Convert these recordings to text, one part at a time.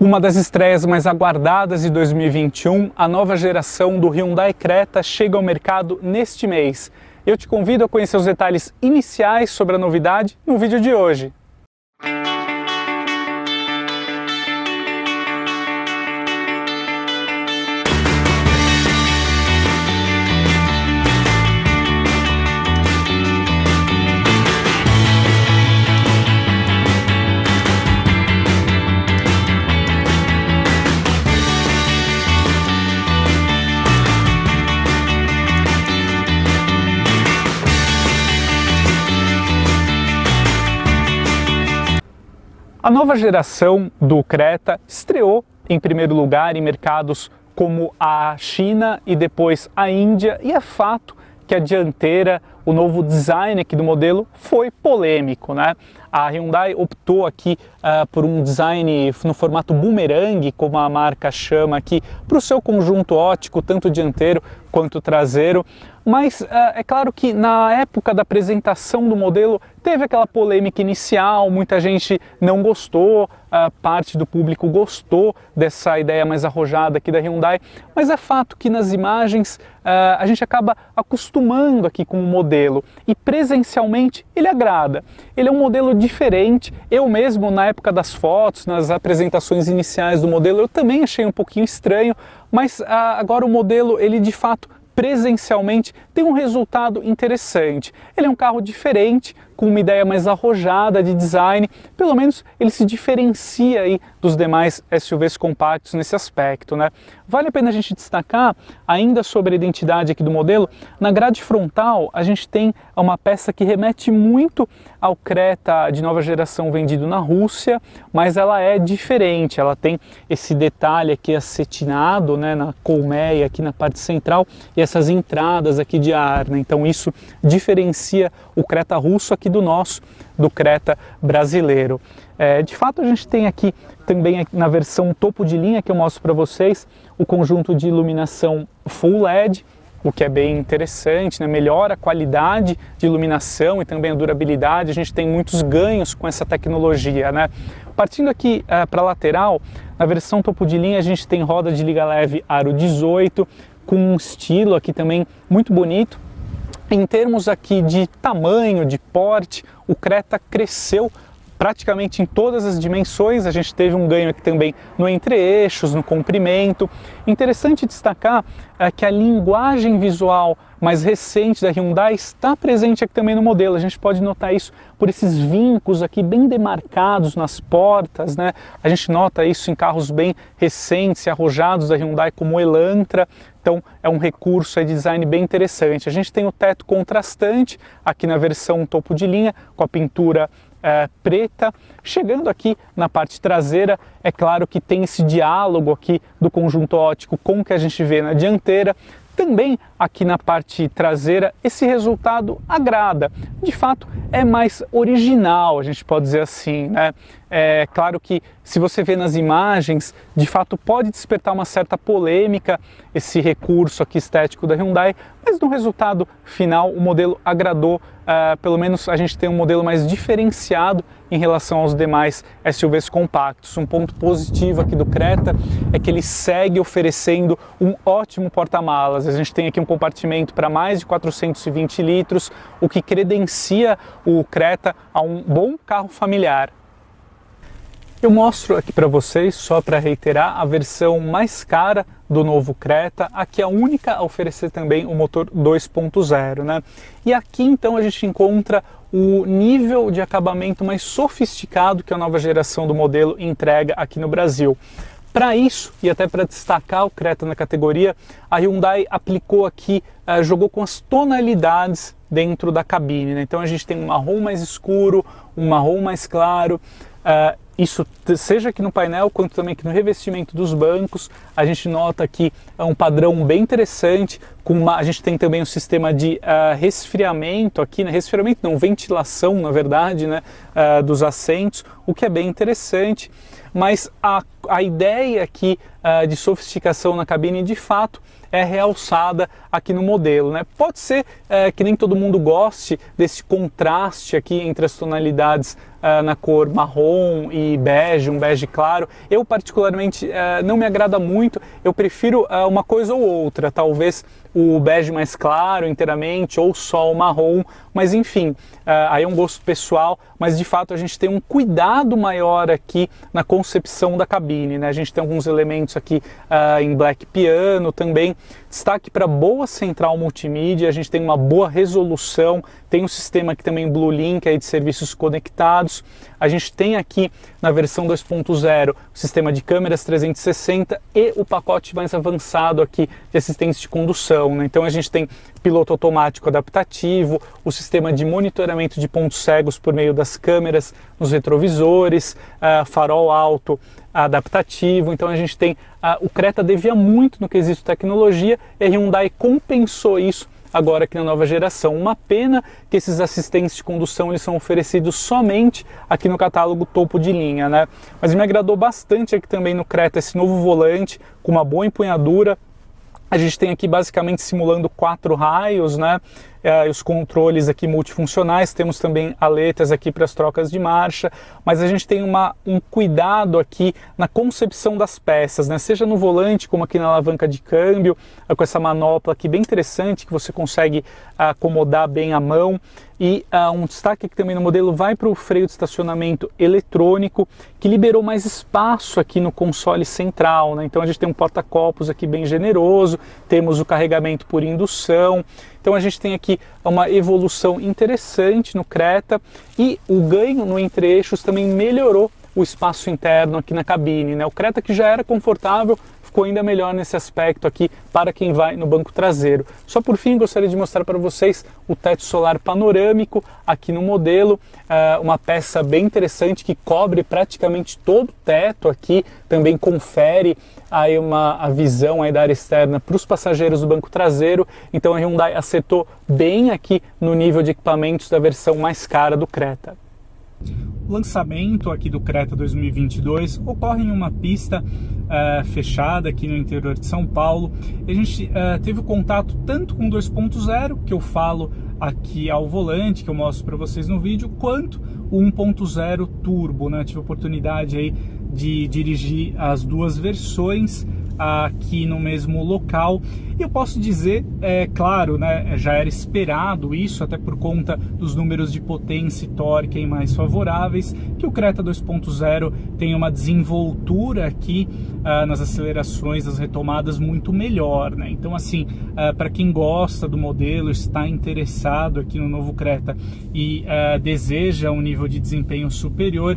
Uma das estreias mais aguardadas de 2021, a nova geração do Hyundai Creta chega ao mercado neste mês. Eu te convido a conhecer os detalhes iniciais sobre a novidade no vídeo de hoje. A nova geração do Creta estreou em primeiro lugar em mercados como a China e depois a Índia, e é fato que a dianteira, o novo design aqui do modelo foi polêmico, né? A Hyundai optou aqui uh, por um design no formato boomerang, como a marca chama aqui, para o seu conjunto ótico, tanto dianteiro quanto traseiro. Mas uh, é claro que na época da apresentação do modelo teve aquela polêmica inicial, muita gente não gostou, uh, parte do público gostou dessa ideia mais arrojada aqui da Hyundai, mas é fato que nas imagens a gente acaba acostumando aqui com o modelo e presencialmente ele agrada. Ele é um modelo diferente. Eu mesmo, na época das fotos, nas apresentações iniciais do modelo, eu também achei um pouquinho estranho, mas ah, agora o modelo, ele de fato presencialmente tem um resultado interessante. Ele é um carro diferente, com uma ideia mais arrojada de design, pelo menos ele se diferencia aí dos demais SUVs compactos nesse aspecto, né? Vale a pena a gente destacar, ainda sobre a identidade aqui do modelo, na grade frontal a gente tem uma peça que remete muito ao Creta de nova geração vendido na Rússia, mas ela é diferente, ela tem esse detalhe aqui acetinado, né, na colmeia aqui na parte central e essas entradas aqui de ar, né? Então isso diferencia o Creta russo aqui do nosso, do Creta brasileiro. É, de fato, a gente tem aqui também na versão topo de linha que eu mostro para vocês o conjunto de iluminação Full LED, o que é bem interessante, né? melhora a qualidade de iluminação e também a durabilidade. A gente tem muitos ganhos com essa tecnologia. Né? Partindo aqui uh, para a lateral, na versão topo de linha a gente tem roda de liga leve aro 18, com um estilo aqui também muito bonito, em termos aqui de tamanho, de porte, o Creta cresceu praticamente em todas as dimensões. A gente teve um ganho aqui também no entre-eixos, no comprimento. Interessante destacar é, que a linguagem visual mais recente da Hyundai está presente aqui também no modelo. A gente pode notar isso por esses vincos aqui bem demarcados nas portas, né? A gente nota isso em carros bem recentes e arrojados da Hyundai como o Elantra. Então é um recurso de design bem interessante. A gente tem o teto contrastante aqui na versão topo de linha com a pintura é, preta. Chegando aqui na parte traseira, é claro que tem esse diálogo aqui do conjunto óptico com o que a gente vê na dianteira. Também aqui na parte traseira, esse resultado agrada. De fato, é mais original, a gente pode dizer assim, né? É claro que se você vê nas imagens, de fato pode despertar uma certa polêmica esse recurso aqui estético da Hyundai, mas no resultado final o modelo agradou, uh, pelo menos a gente tem um modelo mais diferenciado em relação aos demais SUVs compactos. Um ponto positivo aqui do Creta é que ele segue oferecendo um ótimo porta-malas. A gente tem aqui um compartimento para mais de 420 litros, o que credencia o Creta a um bom carro familiar. Eu mostro aqui para vocês, só para reiterar, a versão mais cara do novo Creta, aqui é a única a oferecer também o motor 2.0, né? E aqui então a gente encontra o nível de acabamento mais sofisticado que a nova geração do modelo entrega aqui no Brasil. Para isso, e até para destacar o Creta na categoria, a Hyundai aplicou aqui, uh, jogou com as tonalidades dentro da cabine. Né? Então a gente tem um marrom mais escuro, um marrom mais claro, Uh, isso seja aqui no painel quanto também aqui no revestimento dos bancos, a gente nota aqui é um padrão bem interessante, com uma, a gente tem também um sistema de uh, resfriamento aqui, né? resfriamento não, ventilação na verdade, né? Uh, dos assentos, o que é bem interessante, mas a, a ideia aqui uh, de sofisticação na cabine de fato é realçada aqui no modelo. Né? Pode ser é, que nem todo mundo goste desse contraste aqui entre as tonalidades é, na cor marrom e bege, um bege claro. Eu particularmente é, não me agrada muito, eu prefiro é, uma coisa ou outra, talvez o bege mais claro inteiramente ou só o marrom, mas enfim, uh, aí é um gosto pessoal, mas de fato a gente tem um cuidado maior aqui na concepção da cabine, né? A gente tem alguns elementos aqui uh, em black piano também, destaque para boa central multimídia, a gente tem uma boa resolução, tem um sistema aqui também Blue Link aí de serviços conectados, a gente tem aqui na versão 2.0 o sistema de câmeras 360 e o pacote mais avançado aqui de assistência de condução. Né? Então a gente tem piloto automático adaptativo, o sistema de monitoramento de pontos cegos por meio das câmeras nos retrovisores, uh, farol alto adaptativo. Então a gente tem uh, o Creta devia muito no quesito tecnologia e a Hyundai compensou isso agora aqui na nova geração. Uma pena que esses assistentes de condução eles são oferecidos somente aqui no catálogo topo de linha, né? Mas me agradou bastante aqui também no Creta esse novo volante com uma boa empunhadura. A gente tem aqui basicamente simulando quatro raios, né? É, os controles aqui multifuncionais, temos também aletas aqui para as trocas de marcha, mas a gente tem uma, um cuidado aqui na concepção das peças, né? seja no volante como aqui na alavanca de câmbio, com essa manopla aqui bem interessante que você consegue acomodar bem a mão e uh, um destaque aqui também no modelo vai para o freio de estacionamento eletrônico, que liberou mais espaço aqui no console central. Né? Então a gente tem um porta-copos aqui bem generoso, temos o carregamento por indução, então a gente tem aqui uma evolução interessante no Creta e o ganho no entre-eixos também melhorou o espaço interno aqui na cabine. Né? O Creta que já era confortável ficou ainda melhor nesse aspecto aqui para quem vai no banco traseiro. Só por fim, gostaria de mostrar para vocês o teto solar panorâmico aqui no modelo, uh, uma peça bem interessante que cobre praticamente todo o teto aqui, também confere aí uma a visão aí da área externa para os passageiros do banco traseiro. Então a Hyundai acertou bem aqui no nível de equipamentos da versão mais cara do Creta. Lançamento aqui do Creta 2022 ocorre em uma pista uh, fechada aqui no interior de São Paulo. A gente uh, teve contato tanto com 2.0, que eu falo aqui ao volante, que eu mostro para vocês no vídeo, quanto o 1.0 turbo. Né? Tive a oportunidade aí de dirigir as duas versões aqui no mesmo local. E eu posso dizer, é claro, né, já era esperado isso, até por conta dos números de potência e torque mais favoráveis, que o Creta 2.0 tem uma desenvoltura aqui uh, nas acelerações, nas retomadas muito melhor. Né? Então, assim, uh, para quem gosta do modelo, está interessado aqui no novo Creta e uh, deseja um nível de desempenho superior,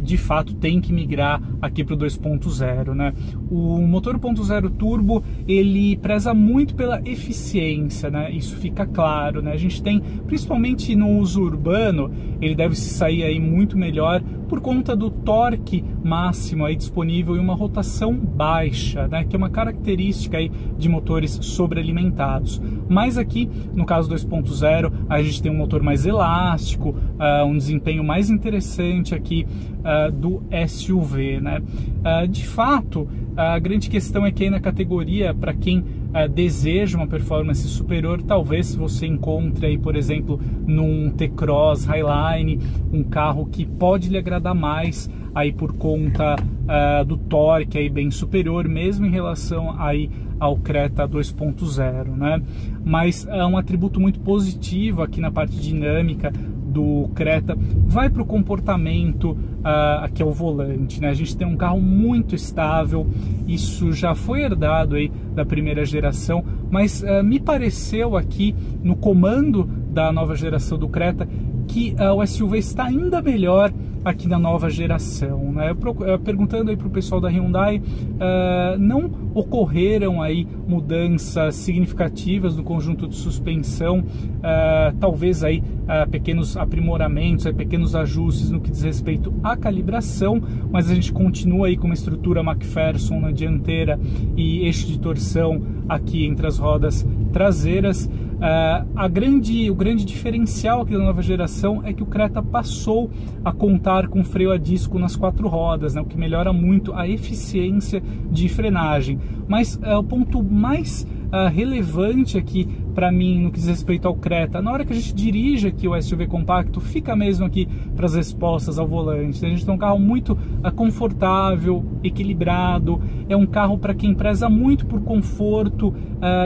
de fato tem que migrar aqui para o 2.0. Né? O motor 1.0 turbo, ele preza muito pela eficiência, né? Isso fica claro, né? A gente tem, principalmente no uso urbano, ele deve se sair aí muito melhor por conta do torque máximo aí disponível e uma rotação baixa, né? Que é uma característica aí de motores sobrealimentados. Mas aqui, no caso 2.0, a gente tem um motor mais elástico, uh, um desempenho mais interessante aqui uh, do SUV, né? Uh, de fato, a grande questão é que aí na categoria, para quem uh, deseja uma performance superior, talvez você encontre aí, por exemplo, num T-Cross Highline, um carro que pode lhe agradar mais aí por conta uh, do torque aí bem superior, mesmo em relação aí ao Creta 2.0, né? Mas é um atributo muito positivo aqui na parte dinâmica do Creta vai para o comportamento uh, aqui ao volante. Né? A gente tem um carro muito estável, isso já foi herdado aí da primeira geração, mas uh, me pareceu aqui no comando da nova geração do Creta que uh, o SUV está ainda melhor aqui na nova geração. Né? Eu, perguntando aí para o pessoal da Hyundai, uh, não ocorreram aí mudanças significativas no conjunto de suspensão, uh, talvez aí uh, pequenos aprimoramentos, aí, pequenos ajustes no que diz respeito à calibração, mas a gente continua aí com uma estrutura McPherson na dianteira e eixo de torção aqui entre as rodas traseiras. Uh, a grande, o grande diferencial aqui da nova geração é que o Creta passou a contar com freio a disco nas quatro rodas, né, o que melhora muito a eficiência de frenagem. Mas uh, o ponto mais uh, relevante aqui para mim no que diz respeito ao Creta. Na hora que a gente dirige aqui o SUV compacto, fica mesmo aqui para as respostas ao volante. A gente tem um carro muito confortável, equilibrado. É um carro para quem preza muito por conforto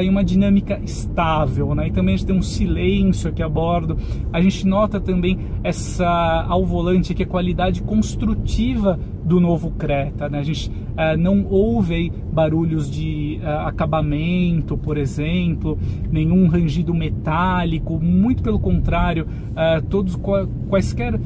e uma dinâmica estável. Né? E também a gente tem um silêncio aqui a bordo. A gente nota também essa ao volante aqui a qualidade construtiva do novo Creta. Né? A gente uh, não ouve aí, barulhos de uh, acabamento, por exemplo, nenhum rangido metálico, muito pelo contrário, uh, todos quaisquer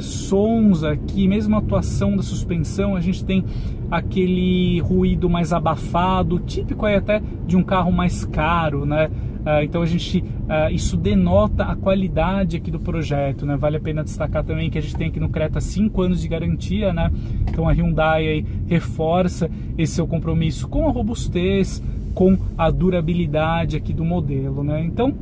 sons aqui, mesmo a atuação da suspensão, a gente tem aquele ruído mais abafado, típico aí até de um carro mais caro, né? Uh, então a gente uh, isso denota a qualidade aqui do projeto, né? Vale a pena destacar também que a gente tem aqui no Creta 5 anos de garantia, né? Então a Hyundai reforça esse seu compromisso com a robustez, com a durabilidade aqui do modelo, né? Então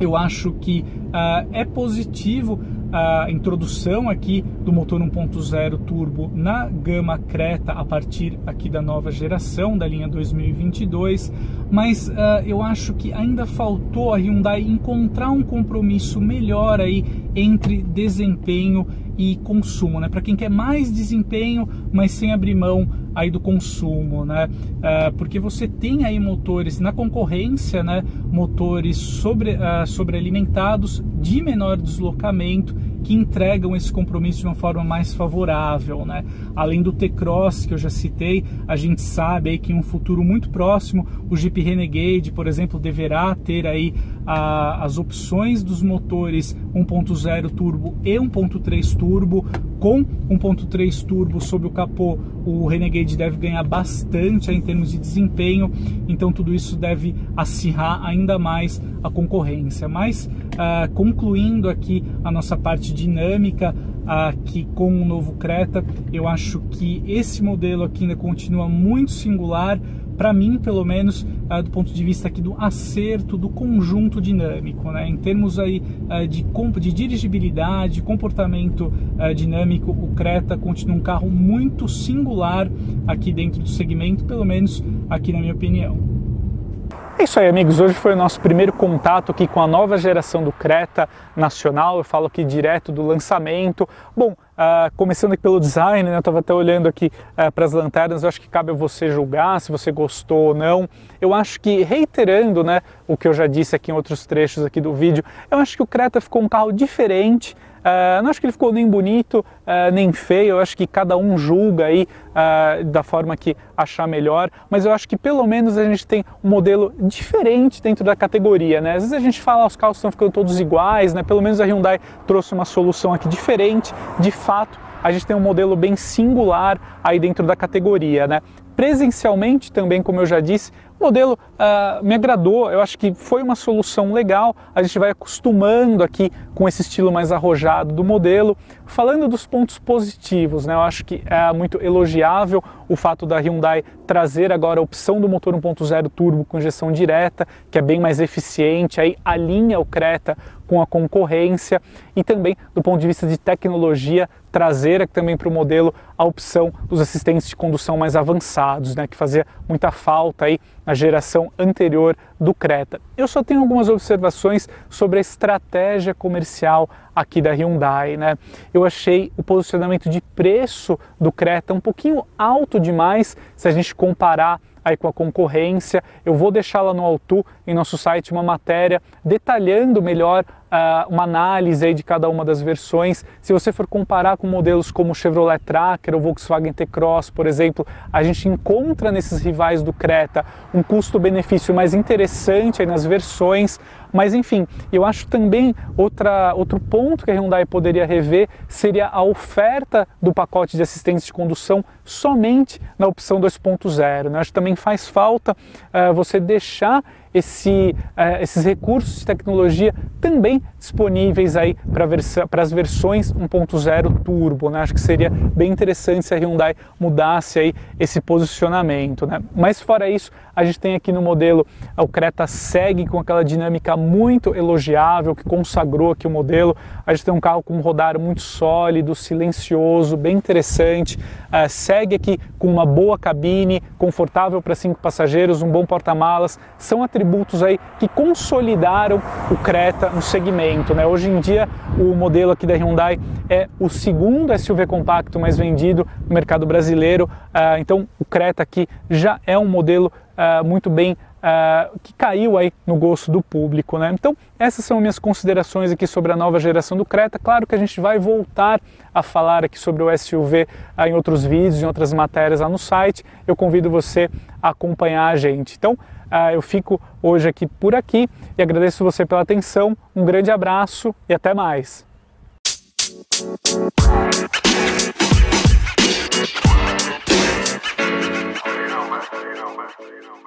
eu acho que uh, é positivo a introdução aqui do motor 1.0 turbo na gama Creta a partir aqui da nova geração da linha 2022, mas uh, eu acho que ainda faltou a Hyundai encontrar um compromisso melhor aí entre desempenho e consumo, né? Para quem quer mais desempenho, mas sem abrir mão aí do consumo, né? Uh, porque você tem aí motores na concorrência, né? Motores sobre, uh, sobrealimentados de menor deslocamento que entregam esse compromisso de uma forma mais favorável, né? Além do T-Cross que eu já citei, a gente sabe aí que em um futuro muito próximo o Jeep Renegade, por exemplo, deverá ter aí a, as opções dos motores 1.0 turbo e 1.3 turbo com 1.3 turbo sob o capô, o Renegade deve ganhar bastante em termos de desempenho, então tudo isso deve acirrar ainda mais a concorrência. Mas uh, concluindo aqui a nossa parte dinâmica, aqui com o novo Creta, eu acho que esse modelo aqui ainda continua muito singular, para mim, pelo menos, uh, do ponto de vista aqui do acerto do conjunto dinâmico, né? Em termos aí uh, de, de dirigibilidade, comportamento uh, dinâmico, o Creta continua um carro muito singular aqui dentro do segmento, pelo menos aqui na minha opinião. É isso aí, amigos. Hoje foi o nosso primeiro contato aqui com a nova geração do Creta Nacional. Eu falo aqui direto do lançamento. Bom, Uh, começando aqui pelo design, né, eu estava até olhando aqui uh, para as lanternas, eu acho que cabe a você julgar se você gostou ou não. Eu acho que, reiterando né, o que eu já disse aqui em outros trechos aqui do vídeo, eu acho que o Creta ficou um carro diferente, Uh, não acho que ele ficou nem bonito, uh, nem feio, eu acho que cada um julga aí uh, da forma que achar melhor, mas eu acho que pelo menos a gente tem um modelo diferente dentro da categoria, né? Às vezes a gente fala os carros estão ficando todos iguais, né? Pelo menos a Hyundai trouxe uma solução aqui diferente, de fato a gente tem um modelo bem singular aí dentro da categoria, né? Presencialmente também, como eu já disse, o modelo uh, me agradou, eu acho que foi uma solução legal, a gente vai acostumando aqui com esse estilo mais arrojado do modelo. Falando dos pontos positivos, né, eu acho que é muito elogiável o fato da Hyundai trazer agora a opção do motor 1.0 turbo com injeção direta, que é bem mais eficiente, aí alinha o Creta com a concorrência e também do ponto de vista de tecnologia trazer também para o modelo a opção dos assistentes de condução mais avançados, né, que fazia muita falta aí na geração anterior do Creta. Eu só tenho algumas observações sobre a estratégia comercial aqui da Hyundai, né? Eu achei o posicionamento de preço do Creta um pouquinho alto demais se a gente comparar aí com a concorrência. Eu vou deixar lá no Altu, em nosso site, uma matéria detalhando melhor uma análise aí de cada uma das versões. Se você for comparar com modelos como Chevrolet Tracker ou Volkswagen T-Cross, por exemplo, a gente encontra nesses rivais do Creta um custo-benefício mais interessante nas versões, mas enfim, eu acho também outra, outro ponto que a Hyundai poderia rever seria a oferta do pacote de assistência de condução somente na opção 2.0. Né? Acho que também faz falta uh, você deixar esse, uh, esses recursos de tecnologia também disponíveis aí para as versões 1.0 turbo, né? Acho que seria bem interessante se a Hyundai mudasse aí esse posicionamento, né? Mas fora isso, a gente tem aqui no modelo o Creta segue com aquela dinâmica muito elogiável que consagrou aqui o modelo. A gente tem um carro com um rodar muito sólido, silencioso, bem interessante. Uh, segue aqui com uma boa cabine, confortável para cinco passageiros, um bom porta-malas. São atributos aí que consolidaram o Creta no segmento. Né? Hoje em dia, o modelo aqui da Hyundai é o segundo SUV compacto mais vendido no mercado brasileiro. Uh, então, o Creta aqui já é um modelo uh, muito bem Uh, que caiu aí no gosto do público, né? Então essas são minhas considerações aqui sobre a nova geração do Creta. Claro que a gente vai voltar a falar aqui sobre o SUV uh, em outros vídeos, em outras matérias lá no site. Eu convido você a acompanhar a gente. Então ah, eu fico hoje aqui por aqui e agradeço você pela atenção, um grande abraço e até mais! you know, man. You know, man. You know.